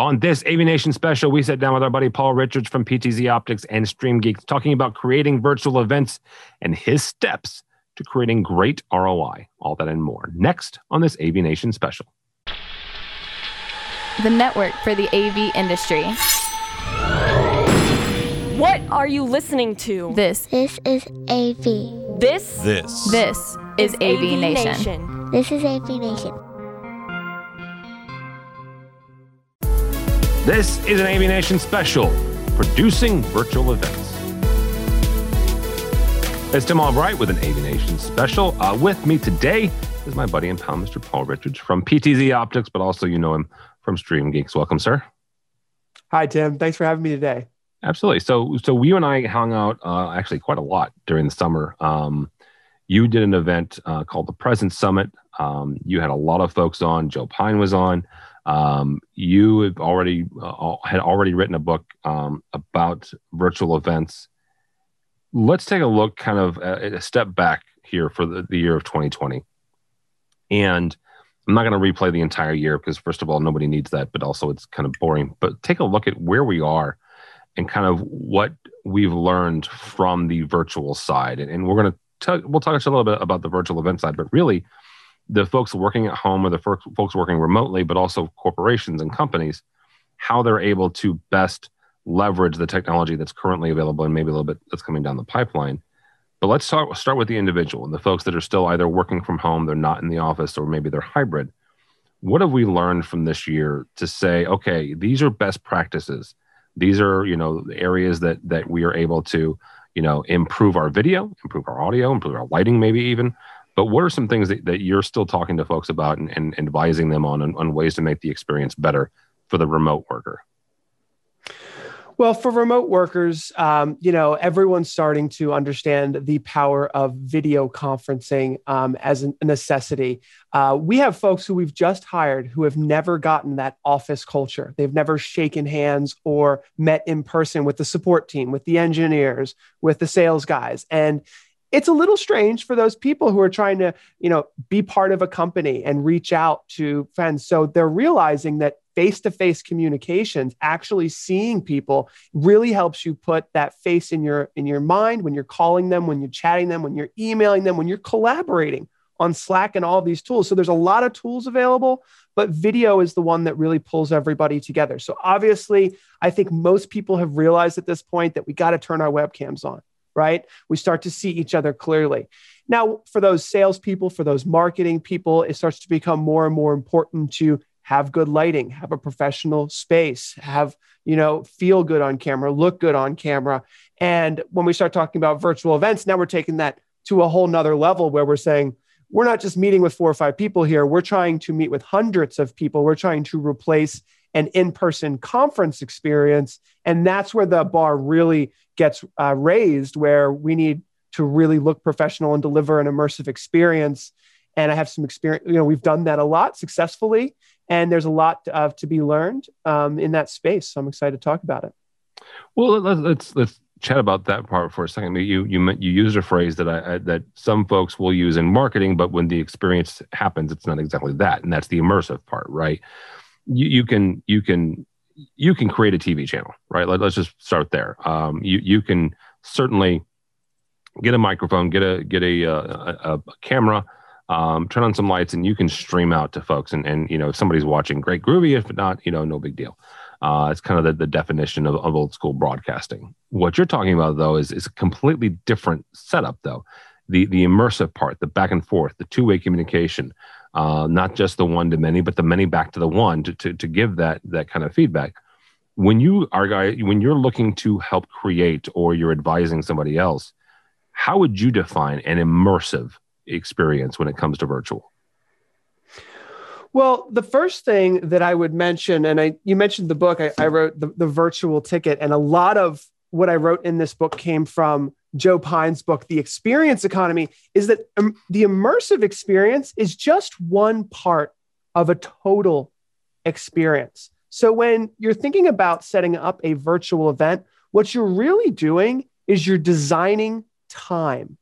On this AVNation special, we sat down with our buddy Paul Richards from PTZ Optics and Stream Geeks, talking about creating virtual events and his steps to creating great ROI. All that and more next on this AVNation special. The network for the AV industry. What are you listening to? This This is AV. This This. this is AV Nation. Nation. This is AV Nation. This is an AVNation special, producing virtual events. It's Tim Albright with an AVNation special. Uh, with me today is my buddy and pal, Mr. Paul Richards from PTZ Optics, but also you know him from Stream Geeks. Welcome, sir. Hi, Tim. Thanks for having me today. Absolutely. So, so you and I hung out uh, actually quite a lot during the summer. Um, you did an event uh, called the Presence Summit. Um, you had a lot of folks on. Joe Pine was on. Um, you have already uh, had already written a book um, about virtual events. Let's take a look, kind of a, a step back here for the, the year of 2020. And I'm not going to replay the entire year because, first of all, nobody needs that, but also it's kind of boring. But take a look at where we are and kind of what we've learned from the virtual side. And, and we're going to tell, we'll talk a little bit about the virtual event side, but really the folks working at home or the folks working remotely, but also corporations and companies, how they're able to best leverage the technology that's currently available and maybe a little bit that's coming down the pipeline. But let's start, start with the individual and the folks that are still either working from home, they're not in the office, or maybe they're hybrid. What have we learned from this year to say, okay, these are best practices? These are, you know, areas that that we are able to, you know, improve our video, improve our audio, improve our lighting, maybe even. But what are some things that, that you're still talking to folks about and, and advising them on, on on ways to make the experience better for the remote worker? Well, for remote workers, um, you know, everyone's starting to understand the power of video conferencing um, as a necessity. Uh, we have folks who we've just hired who have never gotten that office culture. They've never shaken hands or met in person with the support team, with the engineers, with the sales guys. And it's a little strange for those people who are trying to you know be part of a company and reach out to friends. So they're realizing that face-to-face communications actually seeing people really helps you put that face in your in your mind when you're calling them when you're chatting them when you're emailing them when you're collaborating on slack and all these tools. So there's a lot of tools available but video is the one that really pulls everybody together. So obviously i think most people have realized at this point that we got to turn our webcams on right? We start to see each other clearly. Now, for those salespeople, for those marketing people, it starts to become more and more important to have good lighting, have a professional space, have, you know, feel good on camera, look good on camera. And when we start talking about virtual events, now we're taking that to a whole nother level where we're saying, we're not just meeting with four or five people here. We're trying to meet with hundreds of people. We're trying to replace an in person conference experience. And that's where the bar really gets uh, raised, where we need to really look professional and deliver an immersive experience. And I have some experience, you know, we've done that a lot successfully. And there's a lot of to be learned um, in that space. So I'm excited to talk about it. Well, let's let's, let's chat about that part for a second. You you you used a phrase that I, I, that some folks will use in marketing, but when the experience happens, it's not exactly that, and that's the immersive part, right? You, you can you can you can create a TV channel, right? Let, us just start there. Um, you you can certainly get a microphone, get a get a uh, a, a camera, um, turn on some lights, and you can stream out to folks. And and you know if somebody's watching, great, groovy. If not, you know, no big deal. Uh, it's kind of the, the definition of, of old school broadcasting. What you're talking about, though, is is a completely different setup, though. The the immersive part, the back and forth, the two way communication, uh, not just the one to many, but the many back to the one to, to to give that that kind of feedback. When you are guy, when you're looking to help create or you're advising somebody else, how would you define an immersive experience when it comes to virtual? Well, the first thing that I would mention, and I you mentioned the book, I, I wrote the, the virtual ticket, and a lot of what I wrote in this book came from Joe Pine's book, The Experience Economy, is that um, the immersive experience is just one part of a total experience. So when you're thinking about setting up a virtual event, what you're really doing is you're designing time.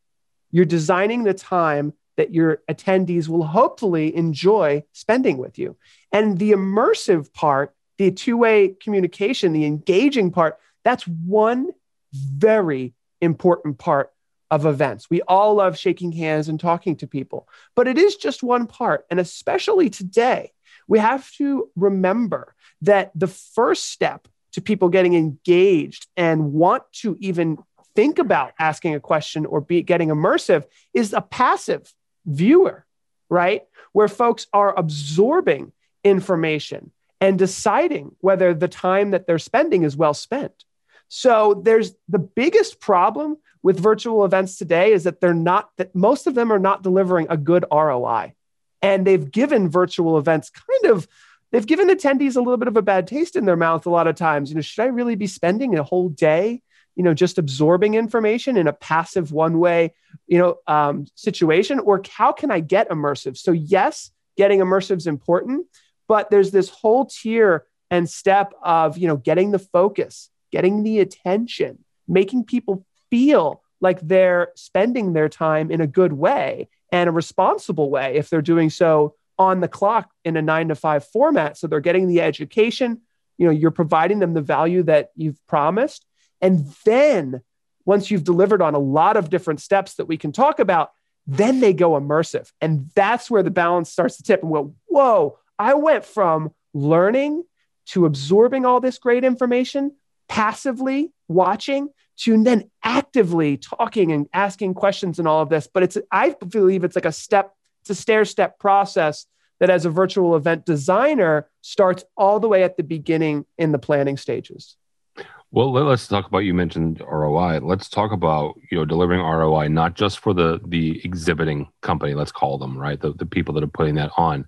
You're designing the time that your attendees will hopefully enjoy spending with you. And the immersive part the two-way communication, the engaging part, that's one very important part of events. We all love shaking hands and talking to people, but it is just one part. And especially today, we have to remember that the first step to people getting engaged and want to even think about asking a question or be getting immersive is a passive viewer, right? Where folks are absorbing information and deciding whether the time that they're spending is well spent. So there's the biggest problem with virtual events today is that they're not that most of them are not delivering a good ROI. And they've given virtual events kind of they've given attendees a little bit of a bad taste in their mouth a lot of times. You know, should I really be spending a whole day, you know, just absorbing information in a passive one-way, you know, um, situation, or how can I get immersive? So yes, getting immersive is important, but there's this whole tier and step of you know getting the focus, getting the attention, making people feel like they're spending their time in a good way and a responsible way if they're doing so on the clock in a nine to five format. So they're getting the education, you know, you're providing them the value that you've promised. And then once you've delivered on a lot of different steps that we can talk about, then they go immersive. And that's where the balance starts to tip and go, whoa, I went from learning to absorbing all this great information, passively watching, to then actively talking and asking questions and all of this. But it's, I believe it's like a step it's a stair step process that, as a virtual event designer, starts all the way at the beginning in the planning stages. Well, let's talk about you mentioned ROI. Let's talk about you know delivering ROI not just for the the exhibiting company, let's call them right, the the people that are putting that on,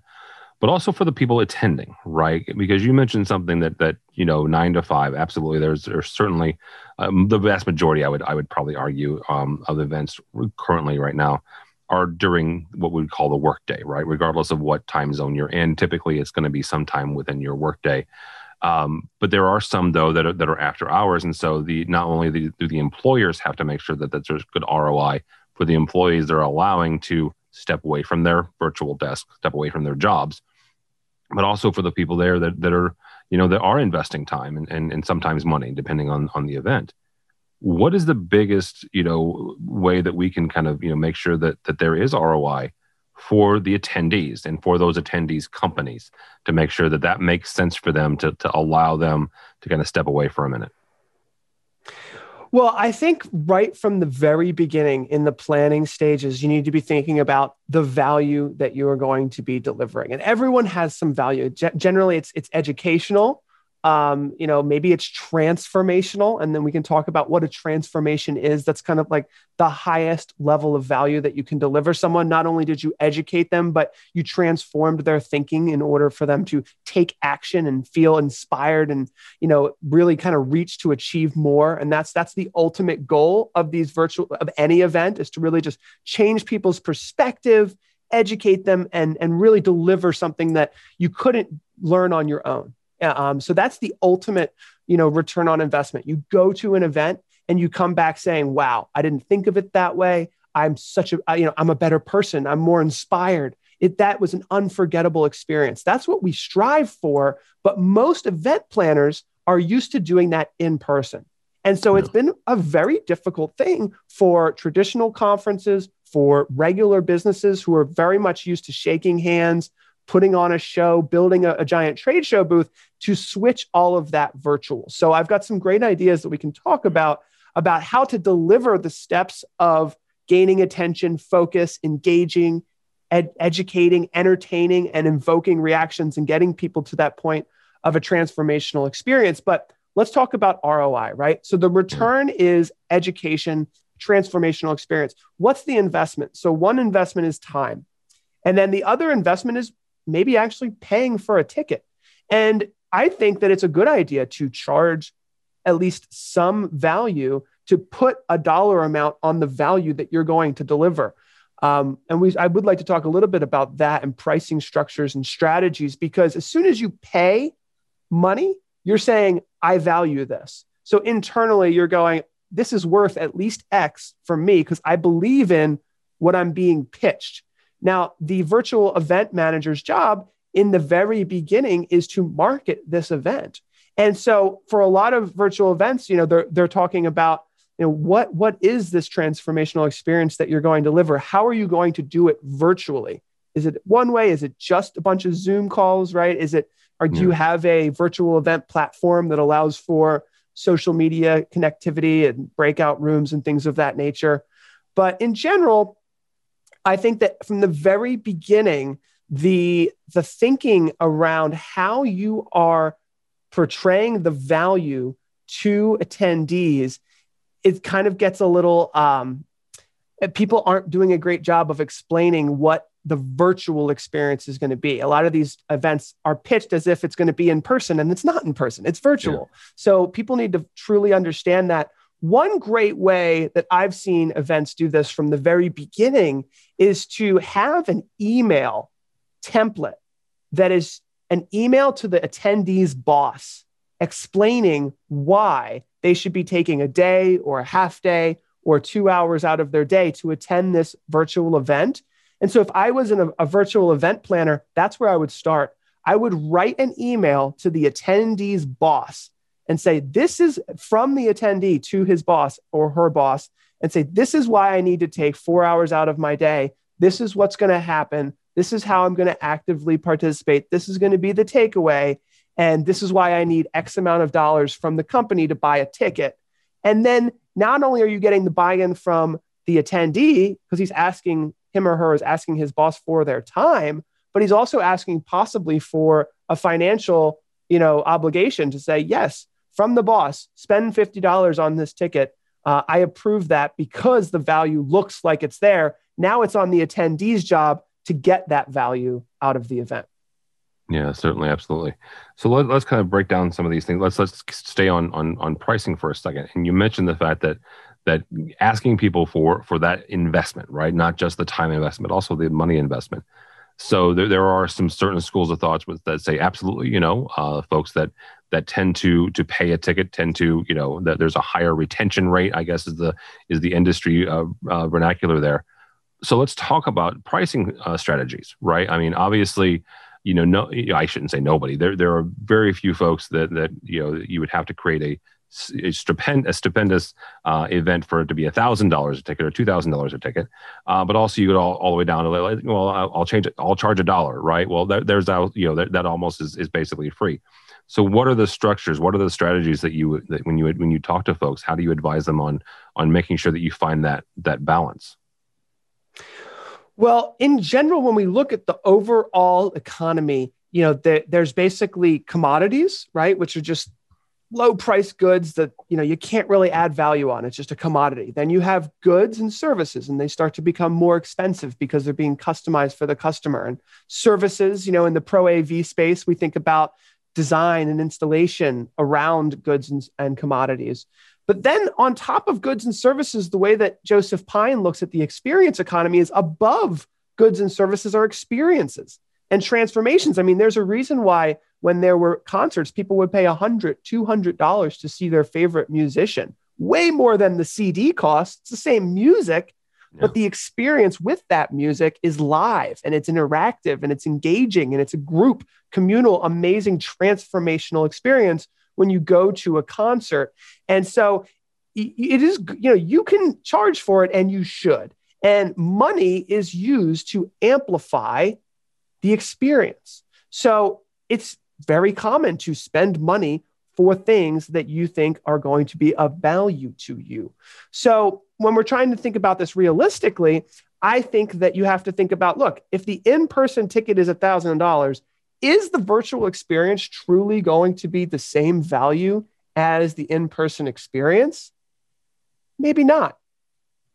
but also for the people attending, right? Because you mentioned something that that you know nine to five, absolutely. There's there's certainly um, the vast majority, I would I would probably argue, um, of events currently right now are during what we would call the workday, right? Regardless of what time zone you're in, typically it's going to be sometime within your workday. Um, but there are some though that are, that are after hours, and so the not only the, do the employers have to make sure that, that there's good ROI for the employees they're allowing to step away from their virtual desk, step away from their jobs, but also for the people there that, that are you know that are investing time and, and, and sometimes money depending on on the event. What is the biggest you know way that we can kind of you know make sure that that there is ROI for the attendees and for those attendees companies to make sure that that makes sense for them to to allow them to kind of step away for a minute well, I think right from the very beginning in the planning stages, you need to be thinking about the value that you are going to be delivering. And everyone has some value. G- generally, it's it's educational um, you know, maybe it's transformational, and then we can talk about what a transformation is. That's kind of like the highest level of value that you can deliver someone. Not only did you educate them, but you transformed their thinking in order for them to take action and feel inspired and, you know, really kind of reach to achieve more. And that's that's the ultimate goal of these virtual of any event is to really just change people's perspective, educate them, and and really deliver something that you couldn't learn on your own. Um, so that's the ultimate, you know, return on investment. You go to an event and you come back saying, "Wow, I didn't think of it that way. I'm such a, you know, I'm a better person. I'm more inspired." It, that was an unforgettable experience. That's what we strive for. But most event planners are used to doing that in person. And so it's been a very difficult thing for traditional conferences, for regular businesses who are very much used to shaking hands, putting on a show, building a, a, giant trade show booth to switch all of that virtual. So I've got some great ideas that we can talk about about how to deliver the steps of gaining attention, focus, engaging, ed- educating, entertaining, and invoking reactions and getting people to that point of a transformational experience. But let's talk about ROI, right? So the return is education, transformational experience. What's the investment? So one investment is time. And then the other investment is maybe actually paying for a ticket. And I think that it's a good idea to charge at least some value to put a dollar amount on the value that you're going to deliver. Um, and we, I would like to talk a little bit about that and pricing structures and strategies because as soon as you pay money, you're saying, I value this. So internally, you're going, this is worth at least X for me because I believe in what I'm being pitched. Now, the virtual event manager's job in the very beginning is to market this event. And so for a lot of virtual events, you know, they're they're talking about you know what what is this transformational experience that you're going to deliver? How are you going to do it virtually? Is it one way? Is it just a bunch of Zoom calls, right? Is it or do yeah. you have a virtual event platform that allows for social media connectivity and breakout rooms and things of that nature? But in general, I think that from the very beginning, the the thinking around how you are portraying the value to attendees, it kind of gets a little um, people aren't doing a great job of explaining what the virtual experience is going to be. A lot of these events are pitched as if it's going to be in person, and it's not in person, it's virtual. Yeah. So people need to truly understand that. One great way that I've seen events do this from the very beginning is to have an email template that is an email to the attendee's boss explaining why they should be taking a day or a half day or two hours out of their day to attend this virtual event. And so, if I was a, a virtual event planner, that's where I would start. I would write an email to the attendee's boss and say, This is from the attendee to his boss or her boss, and say, This is why I need to take four hours out of my day. This is what's going to happen. This is how I'm going to actively participate. This is going to be the takeaway. And this is why I need X amount of dollars from the company to buy a ticket. And then not only are you getting the buy in from the attendee, because he's asking him or her is asking his boss for their time, but he's also asking possibly for a financial you know obligation to say yes from the boss spend $50 on this ticket uh, i approve that because the value looks like it's there now it's on the attendee's job to get that value out of the event. Yeah, certainly, absolutely. So let, us kind of break down some of these things. Let's let's stay on on on pricing for a second. And you mentioned the fact that that asking people for for that investment, right? Not just the time investment, also the money investment. So there, there are some certain schools of thoughts with, that say absolutely, you know, uh, folks that that tend to to pay a ticket tend to, you know, that there's a higher retention rate. I guess is the is the industry uh, uh, vernacular there so let's talk about pricing uh, strategies, right? I mean, obviously, you know, no, I shouldn't say nobody. There, there are very few folks that that you know you would have to create a a, stupend, a stupendous uh, event for it to be a thousand dollars a ticket or two thousand dollars a ticket, uh, but also you go all, all the way down to like, well, I'll, I'll change it. I'll charge a dollar, right? Well, that, there's that you know that, that almost is, is basically free. So, what are the structures? What are the strategies that you that when you when you talk to folks, how do you advise them on on making sure that you find that that balance? Well, in general, when we look at the overall economy, you know, there, there's basically commodities, right, which are just low price goods that you know you can't really add value on it's just a commodity then you have goods and services and they start to become more expensive because they're being customized for the customer and services you know in the pro av space we think about design and installation around goods and, and commodities but then on top of goods and services, the way that Joseph Pine looks at the experience economy is above goods and services are experiences and transformations. I mean, there's a reason why when there were concerts, people would pay $100, $200 to see their favorite musician, way more than the CD cost. It's the same music, yeah. but the experience with that music is live and it's interactive and it's engaging and it's a group, communal, amazing, transformational experience when you go to a concert. And so it is, you know, you can charge for it and you should. And money is used to amplify the experience. So it's very common to spend money for things that you think are going to be of value to you. So when we're trying to think about this realistically, I think that you have to think about look, if the in person ticket is $1,000 is the virtual experience truly going to be the same value as the in person experience? Maybe not.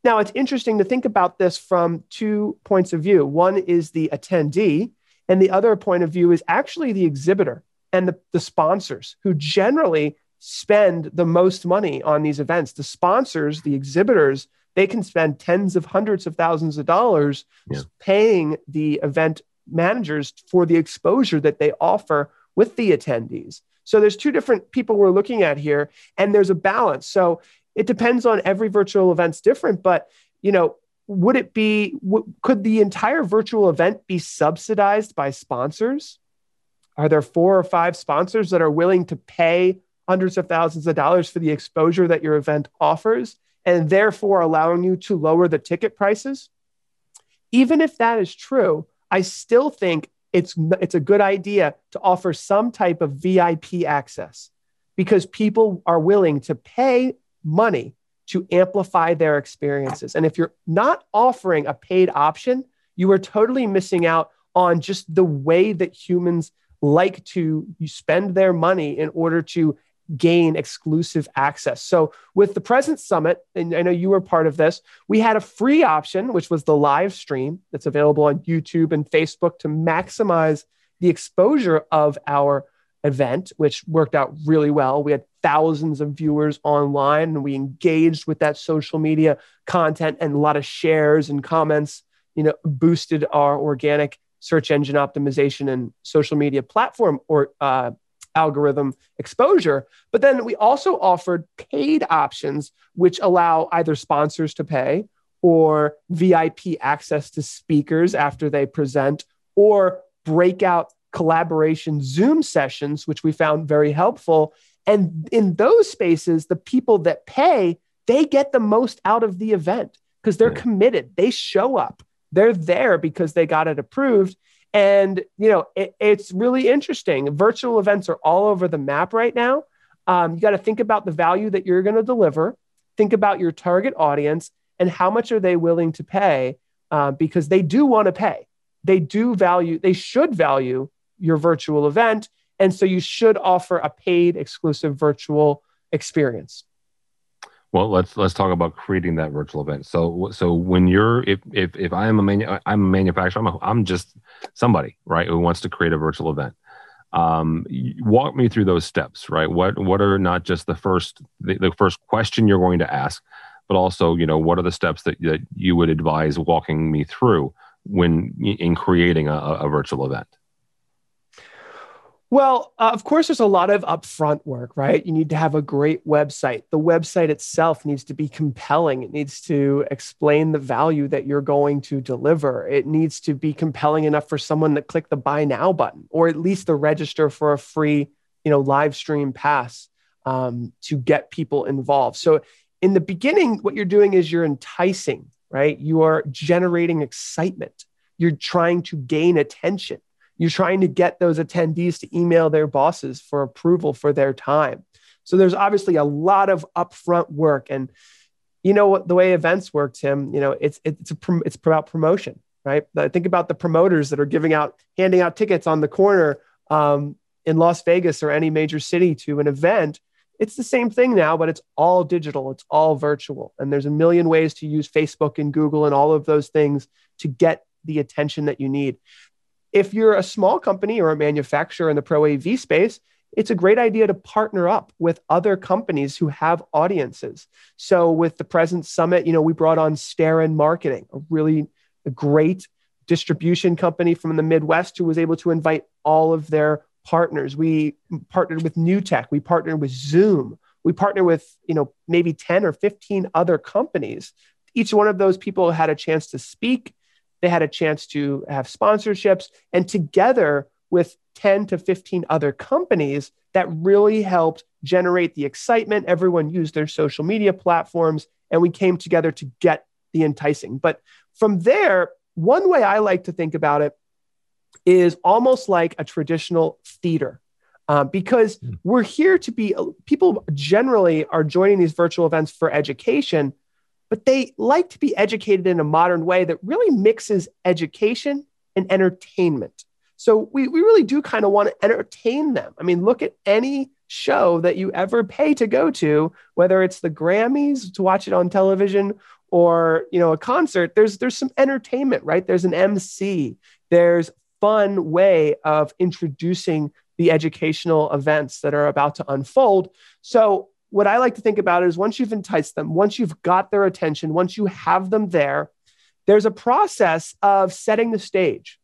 Now, it's interesting to think about this from two points of view. One is the attendee, and the other point of view is actually the exhibitor and the, the sponsors who generally spend the most money on these events. The sponsors, the exhibitors, they can spend tens of hundreds of thousands of dollars yeah. paying the event managers for the exposure that they offer with the attendees. So there's two different people we're looking at here, and there's a balance. So it depends on every virtual event's different, but you know, would it be w- could the entire virtual event be subsidized by sponsors? Are there four or five sponsors that are willing to pay hundreds of thousands of dollars for the exposure that your event offers and therefore allowing you to lower the ticket prices? Even if that is true, I still think it's, it's a good idea to offer some type of VIP access because people are willing to pay money to amplify their experiences. And if you're not offering a paid option, you are totally missing out on just the way that humans like to spend their money in order to gain exclusive access. So with the presence summit, and I know you were part of this, we had a free option, which was the live stream that's available on YouTube and Facebook to maximize the exposure of our event, which worked out really well. We had thousands of viewers online and we engaged with that social media content and a lot of shares and comments, you know, boosted our organic search engine optimization and social media platform or uh, algorithm exposure. But then we also offered paid options, which allow either sponsors to pay or VIP access to speakers after they present or breakout collaboration Zoom sessions, which we found very helpful. And in those spaces, the people that pay, they get the most out of the event because they're committed. They show up. They're there because they got it approved. And you know, it, it's really interesting. Virtual events are all over the map right now. Um, you got to think about the value that you're going to deliver. Think about your target audience and how much are they willing to pay uh, because they do want to pay. They do value. They should value your virtual event, and so you should offer a paid exclusive virtual experience. Well, let's let's talk about creating that virtual event. So so when you're if if if I am a manu- I'm a manufacturer, I'm a, I'm just somebody right who wants to create a virtual event. Um, walk me through those steps, right? What what are not just the first the, the first question you're going to ask, but also you know what are the steps that that you would advise walking me through when in creating a, a virtual event? Well, uh, of course, there's a lot of upfront work, right? You need to have a great website. The website itself needs to be compelling. It needs to explain the value that you're going to deliver. It needs to be compelling enough for someone to click the buy now button, or at least to register for a free, you know, live stream pass um, to get people involved. So, in the beginning, what you're doing is you're enticing, right? You are generating excitement. You're trying to gain attention you're trying to get those attendees to email their bosses for approval for their time. So there's obviously a lot of upfront work. And you know what the way events work, Tim, you know, it's it's a, it's about promotion, right? Think about the promoters that are giving out, handing out tickets on the corner um, in Las Vegas or any major city to an event. It's the same thing now, but it's all digital, it's all virtual. And there's a million ways to use Facebook and Google and all of those things to get the attention that you need. If you're a small company or a manufacturer in the pro AV space, it's a great idea to partner up with other companies who have audiences. So with the presence summit, you know, we brought on Starin Marketing, a really great distribution company from the Midwest who was able to invite all of their partners. We partnered with NewTek, we partnered with Zoom, we partnered with, you know, maybe 10 or 15 other companies. Each one of those people had a chance to speak they had a chance to have sponsorships, and together with 10 to 15 other companies, that really helped generate the excitement. Everyone used their social media platforms, and we came together to get the enticing. But from there, one way I like to think about it is almost like a traditional theater. Uh, because mm. we're here to be people generally are joining these virtual events for education but they like to be educated in a modern way that really mixes education and entertainment. So we, we really do kind of want to entertain them. I mean, look at any show that you ever pay to go to, whether it's the Grammys to watch it on television or you know a concert. There's there's some entertainment, right? There's an MC. There's fun way of introducing the educational events that are about to unfold. So what I like to think about is once you've enticed them, once you've got their attention, once you have them there, there's a process of setting the stage.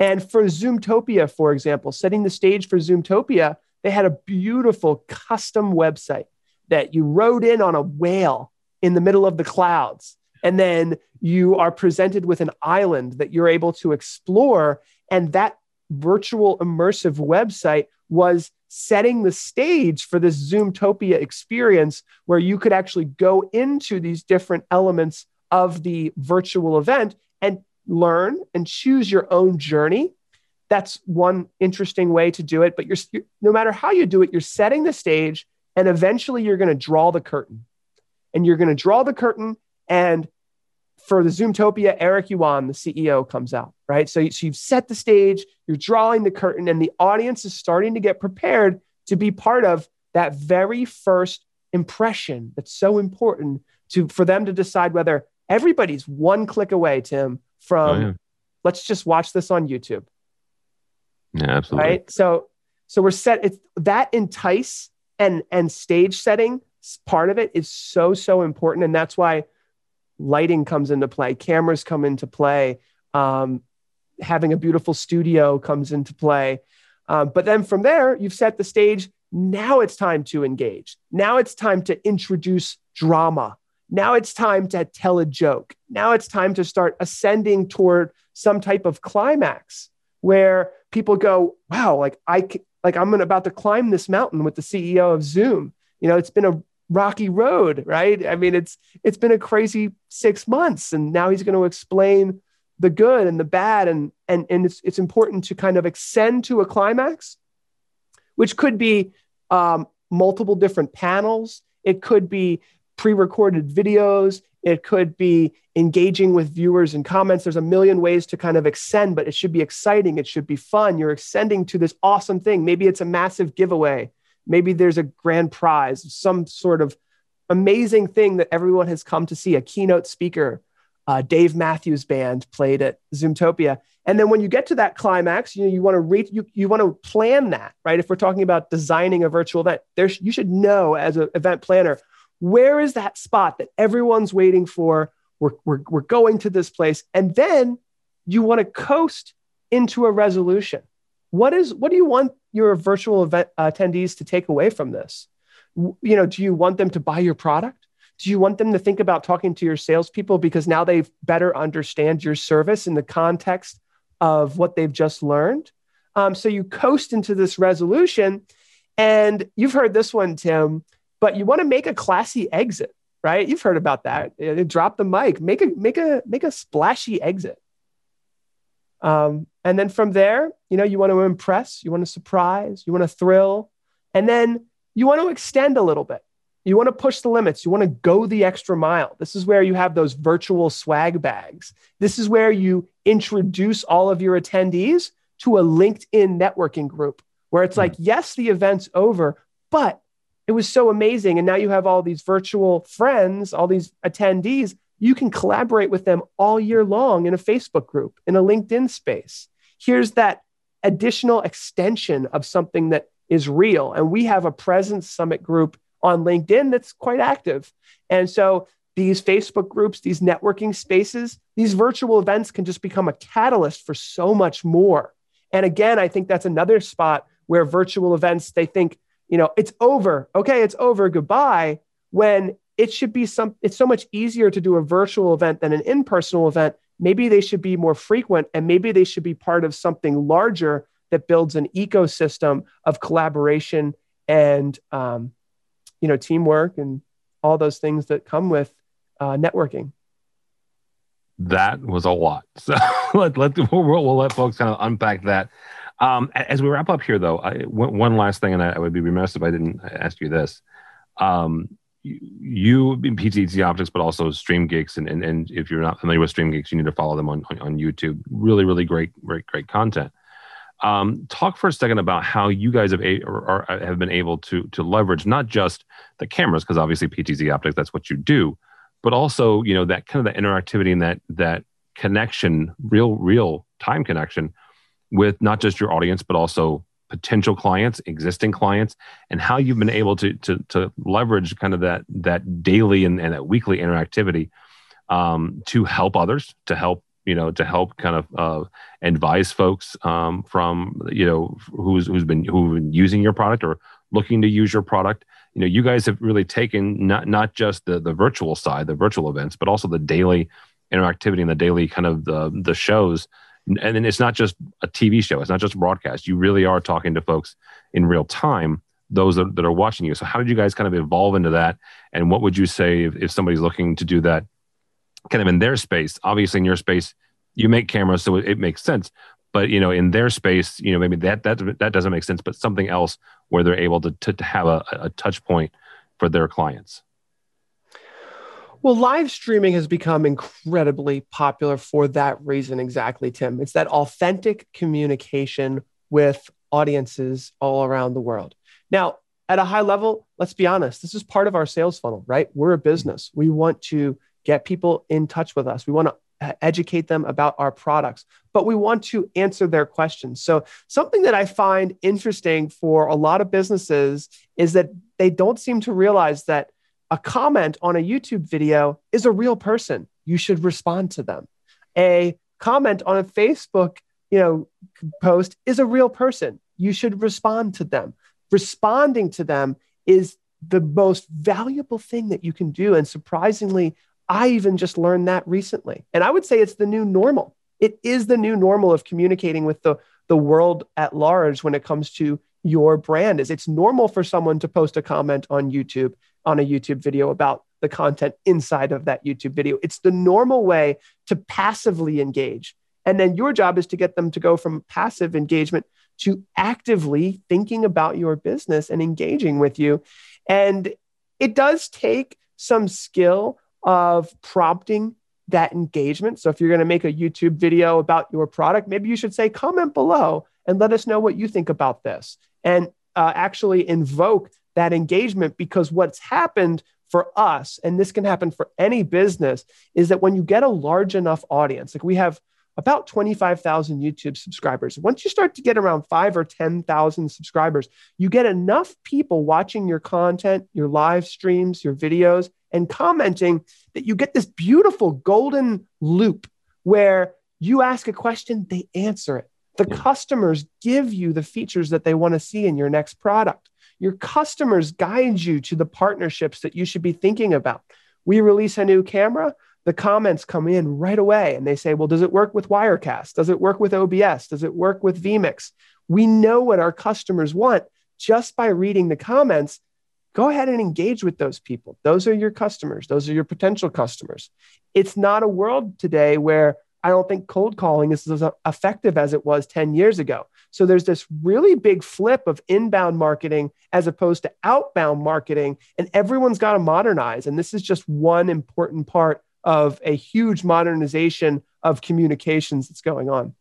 And for Zoomtopia, for example, setting the stage for Zoomtopia, they had a beautiful custom website that you rode in on a whale in the middle of the clouds. And then you are presented with an island that you're able to explore. And that virtual immersive website was setting the stage for this Zoomtopia experience where you could actually go into these different elements of the virtual event and learn and choose your own journey. That's one interesting way to do it. But you're, you're no matter how you do it, you're setting the stage and eventually you're going to draw the curtain. And you're going to draw the curtain and for the Zoomtopia, Eric Yuan, the CEO, comes out, right? So, so you've set the stage, you're drawing the curtain, and the audience is starting to get prepared to be part of that very first impression that's so important to for them to decide whether everybody's one click away, Tim, from oh, yeah. let's just watch this on YouTube. Yeah, absolutely. Right. So so we're set. It's that entice and and stage setting part of it is so so important, and that's why lighting comes into play, cameras come into play, um, having a beautiful studio comes into play. Um, but then from there, you've set the stage. Now it's time to engage. Now it's time to introduce drama. Now it's time to tell a joke. Now it's time to start ascending toward some type of climax where people go, "Wow, like I like I'm about to climb this mountain with the CEO of Zoom." You know, it's been a rocky road, right? I mean, it's it's been a crazy six months, and now he's going to explain the good and the bad, and and and it's it's important to kind of ascend to a climax, which could be um, multiple different panels. It could be pre-recorded videos. It could be engaging with viewers and comments. There's a million ways to kind of ascend, but it should be exciting. It should be fun. You're ascending to this awesome thing. Maybe it's a massive giveaway Maybe there's a grand prize, some sort of amazing thing that everyone has come to see. A keynote speaker, uh, Dave Matthews Band played at Zoomtopia. And then when you get to that climax, you know, you want to reach, you, you want to plan that, right? If we're talking about designing a virtual event, there's, you should know as an event planner, where is that spot that everyone's waiting for? We're, we're, we're going to this place. And then you want to coast into a resolution. What is, what do you want your virtual event attendees to take away from this? You know, do you want them to buy your product? Do you want them to think about talking to your salespeople because now they better understand your service in the context of what they've just learned? Um, so you coast into this resolution, and you've heard this one, Tim, but you want to make a classy exit, right? You've heard about that. Drop the mic, make a make a make a splashy exit. Um, and then from there, you know, you want to impress, you want to surprise, you want to thrill, and then you want to extend a little bit. You want to push the limits. You want to go the extra mile. This is where you have those virtual swag bags. This is where you introduce all of your attendees to a LinkedIn networking group where it's like, yes, the event's over, but it was so amazing. And now you have all these virtual friends, all these attendees you can collaborate with them all year long in a Facebook group, in a LinkedIn space. Here's that additional extension of something that is real. And we have a Presence Summit group on LinkedIn that's quite active. And so these Facebook groups, these networking spaces, these virtual events can just become a catalyst for so much more. And again, I think that's another spot where virtual events, they think, you know, it's over. Okay, it's over. Goodbye. When it should be some it's so much easier to do a virtual event than an in-person event. Maybe they should be more frequent and maybe they should be part of something larger that builds an ecosystem of collaboration and um, you know teamwork and all those things that come with uh, networking. That was a lot. So let, let we'll, we'll let folks kind of unpack that. Um, as we wrap up here though I, one, one last thing and I, I would be remiss if i didn't ask you this. Um, you in PTZ Optics, but also StreamGeeks. And, and, and if you're not familiar with StreamGeeks, you need to follow them on, on, on YouTube. Really, really great, great, great content. Um, talk for a second about how you guys have a, or, or have been able to to leverage not just the cameras, because obviously PTZ Optics, that's what you do, but also you know that kind of the interactivity and that that connection, real real time connection with not just your audience, but also potential clients, existing clients, and how you've been able to to, to leverage kind of that that daily and, and that weekly interactivity um, to help others, to help you know, to help kind of uh, advise folks um, from you know who's who's been who've been using your product or looking to use your product. You know, you guys have really taken not not just the the virtual side, the virtual events, but also the daily interactivity and the daily kind of the the shows and then it's not just a TV show, it's not just broadcast. You really are talking to folks in real time, those that, that are watching you. So, how did you guys kind of evolve into that? And what would you say if, if somebody's looking to do that kind of in their space? Obviously, in your space, you make cameras, so it, it makes sense. But you know, in their space, you know, maybe that that that doesn't make sense. But something else where they're able to to, to have a, a touch point for their clients. Well, live streaming has become incredibly popular for that reason, exactly, Tim. It's that authentic communication with audiences all around the world. Now, at a high level, let's be honest, this is part of our sales funnel, right? We're a business. We want to get people in touch with us. We want to uh, educate them about our products, but we want to answer their questions. So, something that I find interesting for a lot of businesses is that they don't seem to realize that a comment on a YouTube video is a real person. You should respond to them. A comment on a Facebook, you know, post is a real person. You should respond to them. Responding to them is the most valuable thing that you can do. And surprisingly, I even just learned that recently. And I would say it's the new normal. It is the new normal of communicating with the, the world at large when it comes to your brand is it's normal for someone to post a comment on YouTube on a YouTube video about the content inside of that YouTube video. It's the normal way to passively engage. And then your job is to get them to go from passive engagement to actively thinking about your business and engaging with you. And it does take some skill of prompting that engagement. So if you're going to make a YouTube video about your product, maybe you should say, comment below and let us know what you think about this. And uh, actually invoke that engagement because what's happened for us, and this can happen for any business, is that when you get a large enough audience, like we have about 25,000 YouTube subscribers. Once you start to get around five or 10,000 subscribers, you get enough people watching your content, your live streams, your videos, and commenting that you get this beautiful golden loop where you ask a question, they answer it. The customers give you the features that they want to see in your next product. Your customers guide you to the partnerships that you should be thinking about. We release a new camera, the comments come in right away and they say, Well, does it work with Wirecast? Does it work with OBS? Does it work with vMix? We know what our customers want just by reading the comments. Go ahead and engage with those people. Those are your customers, those are your potential customers. It's not a world today where I don't think cold calling is as effective as it was 10 years ago. So there's this really big flip of inbound marketing as opposed to outbound marketing, and everyone's got to modernize. And this is just one important part of a huge modernization of communications that's going on.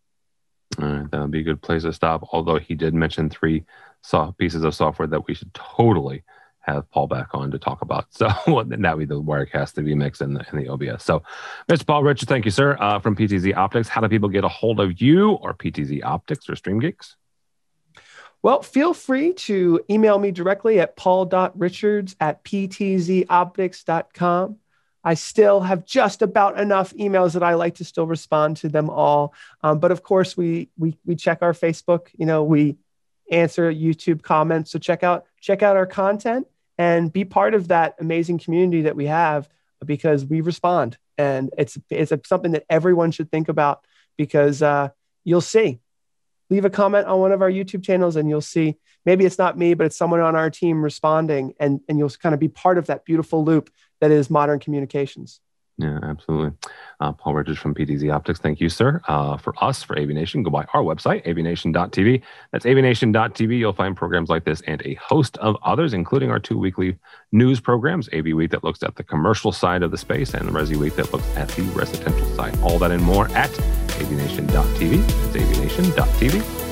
All right, that would be a good place to stop. Although he did mention three soft pieces of software that we should totally have Paul back on to talk about. So that would be the Wirecast, the vMix, and the, and the OBS. So, Mr. Paul Richard, thank you, sir, uh, from PTZ Optics. How do people get a hold of you or PTZ Optics or StreamGeeks? Well, feel free to email me directly at paul.richards at ptzoptics.com. I still have just about enough emails that I like to still respond to them all. Um, but of course, we, we, we check our Facebook, you know, we answer YouTube comments. So check out, check out our content and be part of that amazing community that we have because we respond. And it's it's something that everyone should think about because uh, you'll see. Leave a comment on one of our youtube channels and you'll see. Maybe it's not me but it's someone on our team responding and and you'll kind of be part of that beautiful loop that is modern communications yeah, absolutely. Uh, Paul Richards from PTZ Optics. Thank you, sir. Uh, for us, for AVNation, go by our website, avnation.tv. That's avnation.tv. You'll find programs like this and a host of others, including our two weekly news programs, AV Week that looks at the commercial side of the space and Resi Week that looks at the residential side. All that and more at avnation.tv. It's avnation.tv.